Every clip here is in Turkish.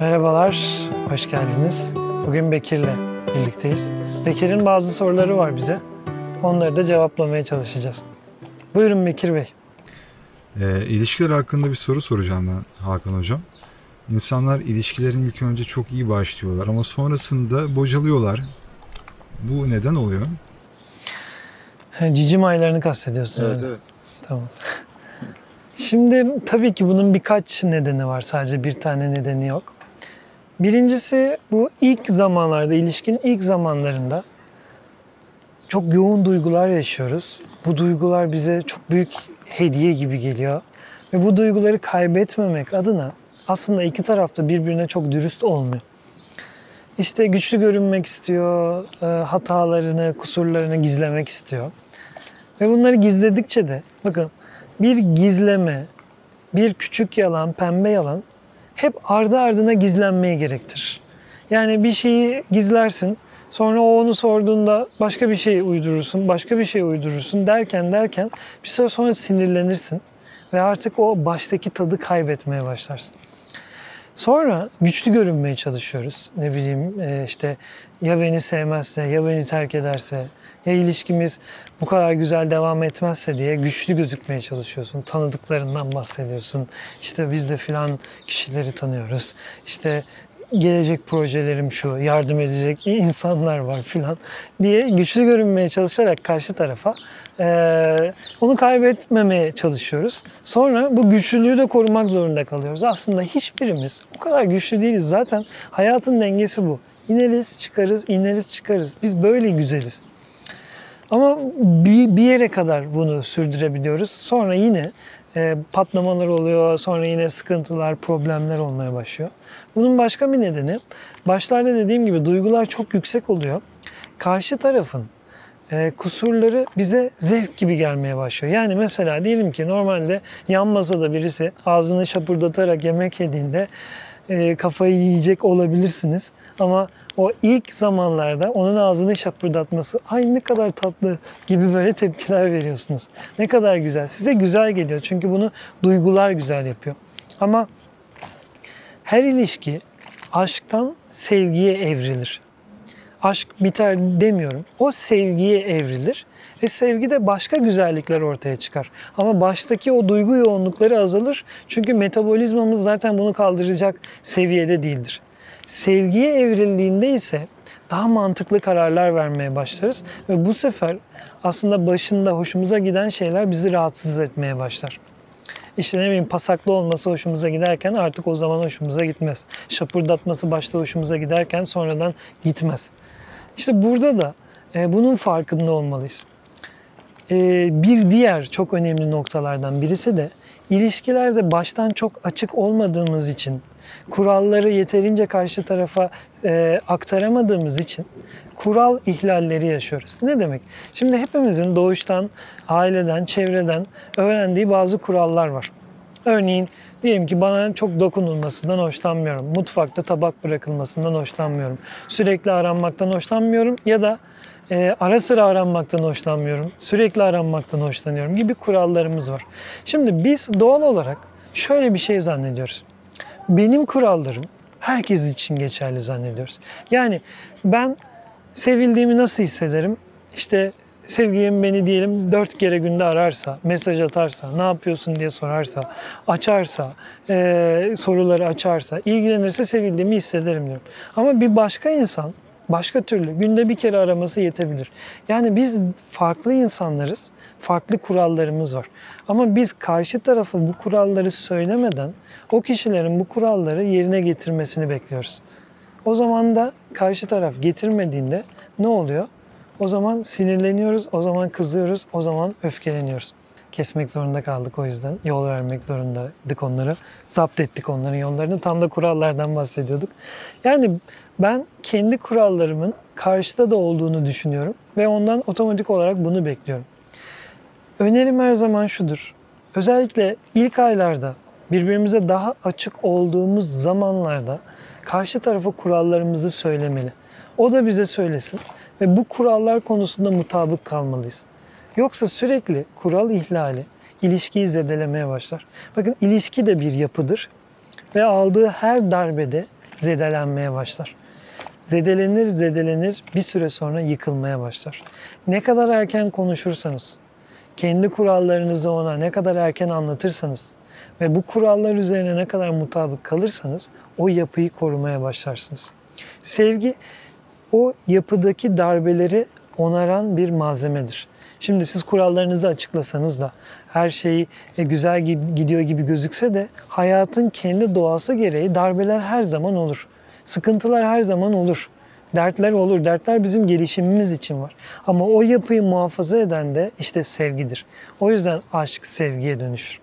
Merhabalar, hoş geldiniz. Bugün Bekir'le birlikteyiz. Bekir'in bazı soruları var bize. Onları da cevaplamaya çalışacağız. Buyurun Bekir Bey. E, ilişkiler hakkında bir soru soracağım ben Hakan Hocam. İnsanlar ilişkilerin ilk önce çok iyi başlıyorlar ama sonrasında bocalıyorlar. Bu neden oluyor? Cicim aylarını kastediyorsun. herhalde. evet. Tamam. Şimdi tabii ki bunun birkaç nedeni var. Sadece bir tane nedeni yok. Birincisi bu ilk zamanlarda, ilişkinin ilk zamanlarında çok yoğun duygular yaşıyoruz. Bu duygular bize çok büyük hediye gibi geliyor. Ve bu duyguları kaybetmemek adına aslında iki tarafta birbirine çok dürüst olmuyor. İşte güçlü görünmek istiyor, e, hatalarını, kusurlarını gizlemek istiyor. Ve bunları gizledikçe de bakın bir gizleme, bir küçük yalan, pembe yalan hep ardı ardına gizlenmeyi gerektirir. Yani bir şeyi gizlersin, sonra o onu sorduğunda başka bir şey uydurursun, başka bir şey uydurursun derken derken bir süre sonra sinirlenirsin ve artık o baştaki tadı kaybetmeye başlarsın. Sonra güçlü görünmeye çalışıyoruz. Ne bileyim e, işte ya beni sevmezse, ya beni terk ederse, ya ilişkimiz bu kadar güzel devam etmezse diye güçlü gözükmeye çalışıyorsun. Tanıdıklarından bahsediyorsun. İşte biz de filan kişileri tanıyoruz. İşte gelecek projelerim şu, yardım edecek insanlar var filan diye güçlü görünmeye çalışarak karşı tarafa onu kaybetmemeye çalışıyoruz. Sonra bu güçlülüğü de korumak zorunda kalıyoruz. Aslında hiçbirimiz o kadar güçlü değiliz. Zaten hayatın dengesi bu. İneriz, çıkarız, ineriz, çıkarız. Biz böyle güzeliz. Ama bir, bir yere kadar bunu sürdürebiliyoruz. Sonra yine e, patlamalar oluyor, sonra yine sıkıntılar, problemler olmaya başlıyor. Bunun başka bir nedeni, başlarda dediğim gibi duygular çok yüksek oluyor. Karşı tarafın e, kusurları bize zevk gibi gelmeye başlıyor. Yani mesela diyelim ki normalde yan masada birisi ağzını şapırdatarak yemek yediğinde e, kafayı yiyecek olabilirsiniz. Ama o ilk zamanlarda onun ağzını şapırdatması ay ne kadar tatlı gibi böyle tepkiler veriyorsunuz. Ne kadar güzel. Size güzel geliyor çünkü bunu duygular güzel yapıyor. Ama her ilişki aşktan sevgiye evrilir. Aşk biter demiyorum. O sevgiye evrilir ve sevgide başka güzellikler ortaya çıkar. Ama baştaki o duygu yoğunlukları azalır. Çünkü metabolizmamız zaten bunu kaldıracak seviyede değildir. Sevgiye evrildiğinde ise daha mantıklı kararlar vermeye başlarız ve bu sefer aslında başında hoşumuza giden şeyler bizi rahatsız etmeye başlar. İşte ne bileyim pasaklı olması hoşumuza giderken artık o zaman hoşumuza gitmez. Şapırdatması başta hoşumuza giderken sonradan gitmez. İşte burada da e, bunun farkında olmalıyız. E, bir diğer çok önemli noktalardan birisi de ilişkilerde baştan çok açık olmadığımız için, kuralları yeterince karşı tarafa e, aktaramadığımız için kural ihlalleri yaşıyoruz. Ne demek? Şimdi hepimizin doğuştan, aileden, çevreden öğrendiği bazı kurallar var. Örneğin diyelim ki bana çok dokunulmasından hoşlanmıyorum. Mutfakta tabak bırakılmasından hoşlanmıyorum. Sürekli aranmaktan hoşlanmıyorum ya da e, ara sıra aranmaktan hoşlanmıyorum. Sürekli aranmaktan hoşlanıyorum gibi kurallarımız var. Şimdi biz doğal olarak şöyle bir şey zannediyoruz. Benim kurallarım herkes için geçerli zannediyoruz. Yani ben sevildiğimi nasıl hissederim? İşte sevgilim beni diyelim dört kere günde ararsa, mesaj atarsa, ne yapıyorsun diye sorarsa, açarsa, e, soruları açarsa, ilgilenirse sevildiğimi hissederim diyorum. Ama bir başka insan başka türlü günde bir kere araması yetebilir. Yani biz farklı insanlarız, farklı kurallarımız var. Ama biz karşı tarafa bu kuralları söylemeden o kişilerin bu kuralları yerine getirmesini bekliyoruz. O zaman da karşı taraf getirmediğinde ne oluyor? O zaman sinirleniyoruz, o zaman kızıyoruz, o zaman öfkeleniyoruz. Kesmek zorunda kaldık o yüzden. Yol vermek zorundaydık onları. Zapt ettik onların yollarını. Tam da kurallardan bahsediyorduk. Yani ben kendi kurallarımın karşıda da olduğunu düşünüyorum. Ve ondan otomatik olarak bunu bekliyorum. Önerim her zaman şudur. Özellikle ilk aylarda birbirimize daha açık olduğumuz zamanlarda karşı tarafa kurallarımızı söylemeli. O da bize söylesin ve bu kurallar konusunda mutabık kalmalıyız. Yoksa sürekli kural ihlali ilişkiyi zedelemeye başlar. Bakın ilişki de bir yapıdır ve aldığı her darbede zedelenmeye başlar. Zedelenir zedelenir bir süre sonra yıkılmaya başlar. Ne kadar erken konuşursanız, kendi kurallarınızı ona ne kadar erken anlatırsanız ve bu kurallar üzerine ne kadar mutabık kalırsanız o yapıyı korumaya başlarsınız. Sevgi o yapıdaki darbeleri onaran bir malzemedir. Şimdi siz kurallarınızı açıklasanız da her şey e, güzel gidiyor gibi gözükse de hayatın kendi doğası gereği darbeler her zaman olur. Sıkıntılar her zaman olur. Dertler olur. Dertler bizim gelişimimiz için var. Ama o yapıyı muhafaza eden de işte sevgidir. O yüzden aşk sevgiye dönüşür.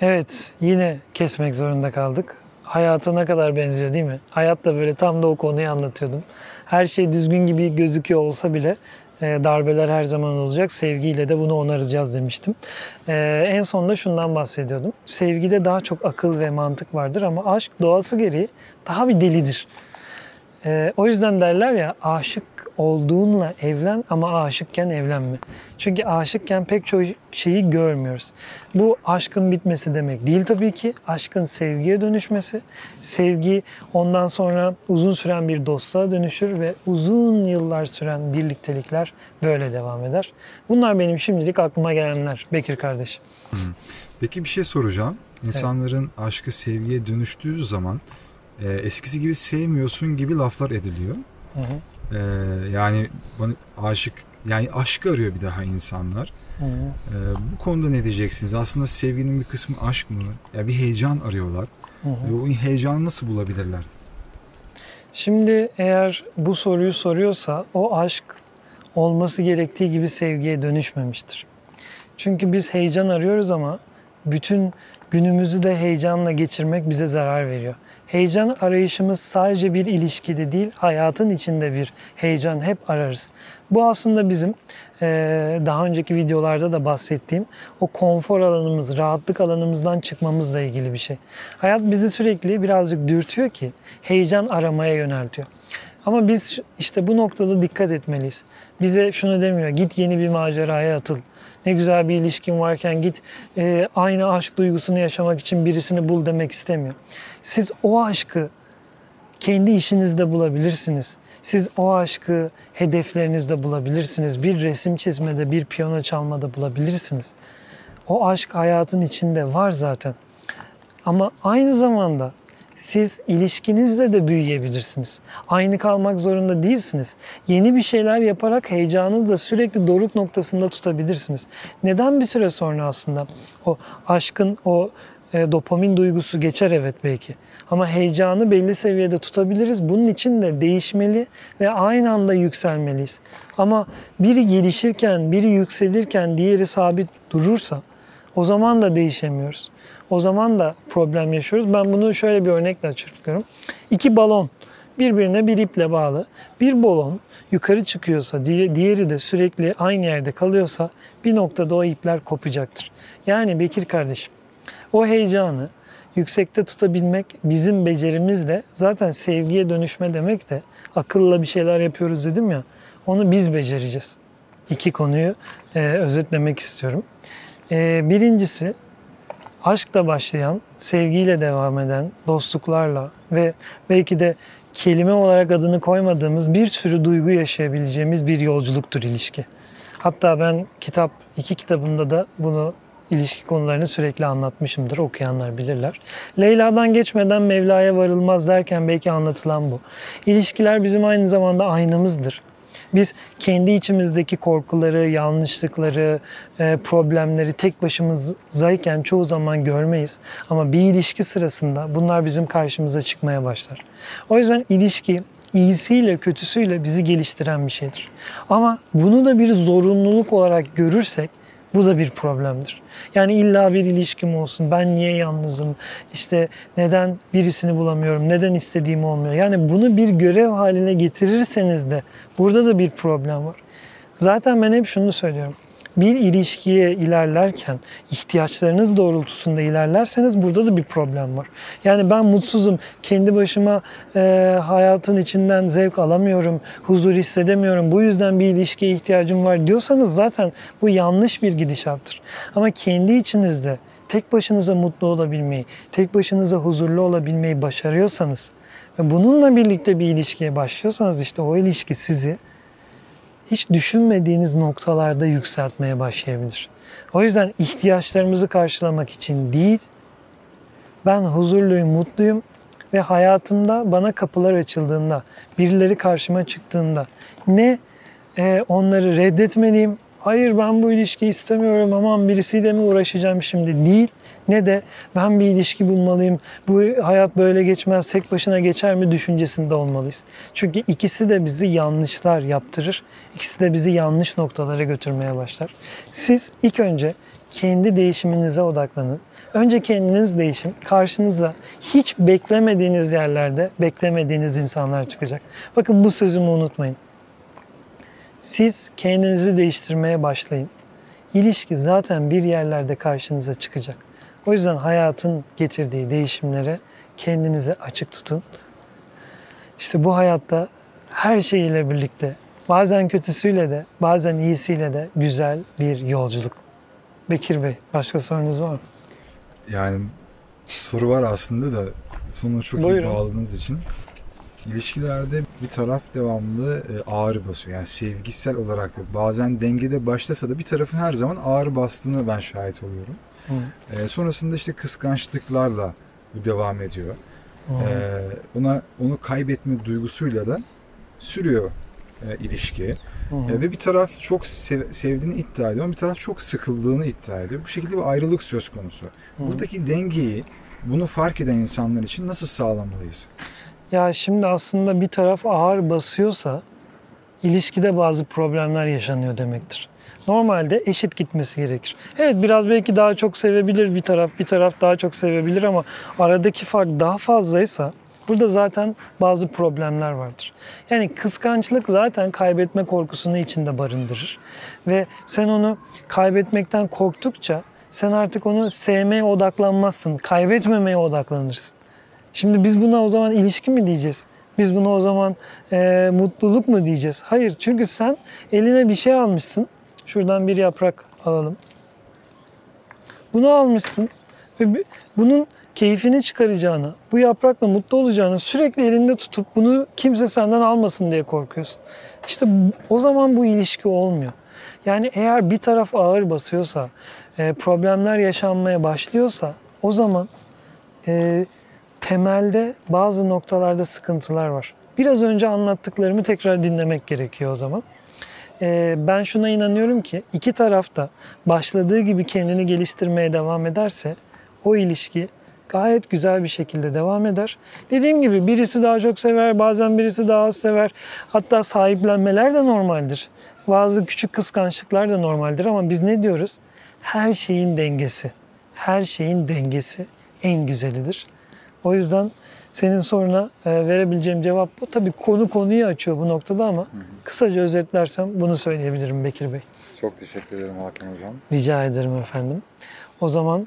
Evet, yine kesmek zorunda kaldık. Hayata ne kadar benziyor değil mi? Hayat da böyle tam da o konuyu anlatıyordum. Her şey düzgün gibi gözüküyor olsa bile darbeler her zaman olacak. Sevgiyle de bunu onaracağız demiştim. E, en sonunda şundan bahsediyordum. Sevgide daha çok akıl ve mantık vardır ama aşk doğası gereği daha bir delidir. Ee, o yüzden derler ya aşık olduğunla evlen ama aşıkken evlenme. Çünkü aşıkken pek çok şeyi görmüyoruz. Bu aşkın bitmesi demek değil tabii ki. Aşkın sevgiye dönüşmesi. Sevgi ondan sonra uzun süren bir dostluğa dönüşür ve uzun yıllar süren birliktelikler böyle devam eder. Bunlar benim şimdilik aklıma gelenler Bekir kardeş. Peki bir şey soracağım. İnsanların evet. aşkı sevgiye dönüştüğü zaman e, eskisi gibi sevmiyorsun gibi laflar ediliyor. Hı hı. E, yani bana aşık yani aşkı arıyor bir daha insanlar. Hı hı. E, bu konuda ne diyeceksiniz? Aslında sevginin bir kısmı aşk mı? Ya bir heyecan arıyorlar. Hı hı. Ve o heyecanı nasıl bulabilirler? Şimdi eğer bu soruyu soruyorsa o aşk olması gerektiği gibi sevgiye dönüşmemiştir. Çünkü biz heyecan arıyoruz ama bütün günümüzü de heyecanla geçirmek bize zarar veriyor. Heyecan arayışımız sadece bir ilişkide değil, hayatın içinde bir heyecan hep ararız. Bu aslında bizim daha önceki videolarda da bahsettiğim o konfor alanımız, rahatlık alanımızdan çıkmamızla ilgili bir şey. Hayat bizi sürekli birazcık dürtüyor ki heyecan aramaya yöneltiyor. Ama biz işte bu noktada dikkat etmeliyiz. Bize şunu demiyor, git yeni bir maceraya atıl. Ne güzel bir ilişkin varken git e, aynı aşk duygusunu yaşamak için birisini bul demek istemiyor. Siz o aşkı kendi işinizde bulabilirsiniz. Siz o aşkı hedeflerinizde bulabilirsiniz. Bir resim çizmede, bir piyano çalmada bulabilirsiniz. O aşk hayatın içinde var zaten. Ama aynı zamanda siz ilişkinizle de büyüyebilirsiniz. Aynı kalmak zorunda değilsiniz. Yeni bir şeyler yaparak heyecanı da sürekli doruk noktasında tutabilirsiniz. Neden bir süre sonra aslında o aşkın o e, dopamin duygusu geçer evet belki. Ama heyecanı belli seviyede tutabiliriz. Bunun için de değişmeli ve aynı anda yükselmeliyiz. Ama biri gelişirken, biri yükselirken diğeri sabit durursa o zaman da değişemiyoruz. O zaman da problem yaşıyoruz. Ben bunu şöyle bir örnekle açıklıyorum. İki balon birbirine bir iple bağlı. Bir balon yukarı çıkıyorsa, diğeri de sürekli aynı yerde kalıyorsa bir noktada o ipler kopacaktır. Yani Bekir kardeşim o heyecanı yüksekte tutabilmek bizim becerimizle zaten sevgiye dönüşme demek de akılla bir şeyler yapıyoruz dedim ya onu biz becereceğiz. İki konuyu e, özetlemek istiyorum. E, birincisi aşkla başlayan, sevgiyle devam eden, dostluklarla ve belki de kelime olarak adını koymadığımız bir sürü duygu yaşayabileceğimiz bir yolculuktur ilişki. Hatta ben kitap, iki kitabımda da bunu ilişki konularını sürekli anlatmışımdır. Okuyanlar bilirler. Leyla'dan geçmeden Mevla'ya varılmaz derken belki anlatılan bu. İlişkiler bizim aynı zamanda aynamızdır. Biz kendi içimizdeki korkuları, yanlışlıkları, e, problemleri tek başımızdayken çoğu zaman görmeyiz. Ama bir ilişki sırasında bunlar bizim karşımıza çıkmaya başlar. O yüzden ilişki iyisiyle kötüsüyle bizi geliştiren bir şeydir. Ama bunu da bir zorunluluk olarak görürsek bu da bir problemdir. Yani illa bir ilişkim olsun, ben niye yalnızım, işte neden birisini bulamıyorum, neden istediğim olmuyor. Yani bunu bir görev haline getirirseniz de burada da bir problem var. Zaten ben hep şunu söylüyorum bir ilişkiye ilerlerken ihtiyaçlarınız doğrultusunda ilerlerseniz burada da bir problem var. Yani ben mutsuzum, kendi başıma e, hayatın içinden zevk alamıyorum, huzur hissedemiyorum, bu yüzden bir ilişkiye ihtiyacım var diyorsanız zaten bu yanlış bir gidişattır. Ama kendi içinizde tek başınıza mutlu olabilmeyi, tek başınıza huzurlu olabilmeyi başarıyorsanız Ve bununla birlikte bir ilişkiye başlıyorsanız işte o ilişki sizi hiç düşünmediğiniz noktalarda yükseltmeye başlayabilir. O yüzden ihtiyaçlarımızı karşılamak için değil, ben huzurluyum, mutluyum ve hayatımda bana kapılar açıldığında, birileri karşıma çıktığında ne e, onları reddetmeliyim, hayır ben bu ilişkiyi istemiyorum aman birisiyle mi uğraşacağım şimdi değil, ne de ben bir ilişki bulmalıyım, bu hayat böyle geçmez, tek başına geçer mi düşüncesinde olmalıyız. Çünkü ikisi de bizi yanlışlar yaptırır, ikisi de bizi yanlış noktalara götürmeye başlar. Siz ilk önce kendi değişiminize odaklanın. Önce kendiniz değişin. Karşınıza hiç beklemediğiniz yerlerde beklemediğiniz insanlar çıkacak. Bakın bu sözümü unutmayın. Siz kendinizi değiştirmeye başlayın. İlişki zaten bir yerlerde karşınıza çıkacak. O yüzden hayatın getirdiği değişimlere kendinizi açık tutun. İşte bu hayatta her şeyiyle birlikte bazen kötüsüyle de bazen iyisiyle de güzel bir yolculuk. Bekir Bey başka sorunuz var mı? Yani soru var aslında da sonuna çok Buyurun. iyi bağladığınız için. İlişkilerde bir taraf devamlı e, ağrı basıyor. Yani sevgisel olarak da bazen dengede başlasa da bir tarafın her zaman ağrı bastığını ben şahit oluyorum. Hı. E, sonrasında işte kıskançlıklarla bu devam ediyor. Hı. E, ona onu kaybetme duygusuyla da sürüyor e, ilişki. Hı. E, ve bir taraf çok sev- sevdiğini iddia ediyor, bir taraf çok sıkıldığını iddia ediyor. Bu şekilde bir ayrılık söz konusu. Buradaki dengeyi bunu fark eden insanlar için nasıl sağlamalıyız? Ya şimdi aslında bir taraf ağır basıyorsa ilişkide bazı problemler yaşanıyor demektir. Normalde eşit gitmesi gerekir. Evet biraz belki daha çok sevebilir bir taraf, bir taraf daha çok sevebilir ama aradaki fark daha fazlaysa burada zaten bazı problemler vardır. Yani kıskançlık zaten kaybetme korkusunu içinde barındırır. Ve sen onu kaybetmekten korktukça sen artık onu sevmeye odaklanmazsın, kaybetmemeye odaklanırsın. Şimdi biz buna o zaman ilişki mi diyeceğiz? Biz buna o zaman e, mutluluk mu diyeceğiz? Hayır çünkü sen eline bir şey almışsın. Şuradan bir yaprak alalım. Bunu almışsın ve bunun keyfini çıkaracağını, bu yaprakla mutlu olacağını sürekli elinde tutup bunu kimse senden almasın diye korkuyorsun. İşte o zaman bu ilişki olmuyor. Yani eğer bir taraf ağır basıyorsa, e, problemler yaşanmaya başlıyorsa o zaman e, temelde bazı noktalarda sıkıntılar var. Biraz önce anlattıklarımı tekrar dinlemek gerekiyor o zaman. Ee, ben şuna inanıyorum ki iki taraf da başladığı gibi kendini geliştirmeye devam ederse o ilişki gayet güzel bir şekilde devam eder. Dediğim gibi birisi daha çok sever, bazen birisi daha az sever. Hatta sahiplenmeler de normaldir. Bazı küçük kıskançlıklar da normaldir ama biz ne diyoruz? Her şeyin dengesi. Her şeyin dengesi en güzelidir. O yüzden senin soruna e, verebileceğim cevap bu. Tabii konu konuyu açıyor bu noktada ama kısaca özetlersem bunu söyleyebilirim Bekir Bey. Çok teşekkür ederim Hakan Hocam. Rica ederim efendim. O zaman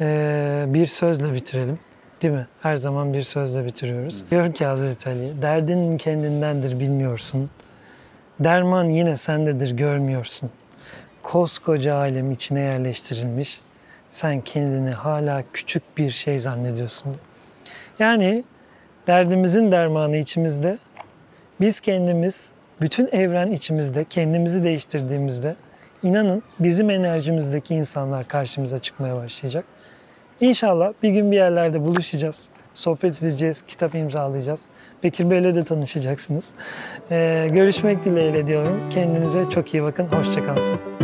e, bir sözle bitirelim. Değil mi? Her zaman bir sözle bitiriyoruz. Diyor ki Hazreti Ali, derdin kendindendir bilmiyorsun. Derman yine sendedir görmüyorsun. Koskoca alem içine yerleştirilmiş. Sen kendini hala küçük bir şey zannediyorsun. Yani derdimizin dermanı içimizde. Biz kendimiz, bütün evren içimizde, kendimizi değiştirdiğimizde inanın bizim enerjimizdeki insanlar karşımıza çıkmaya başlayacak. İnşallah bir gün bir yerlerde buluşacağız. Sohbet edeceğiz, kitap imzalayacağız. Bekir Bey'le de tanışacaksınız. Ee, görüşmek dileğiyle diyorum. Kendinize çok iyi bakın. Hoşçakalın.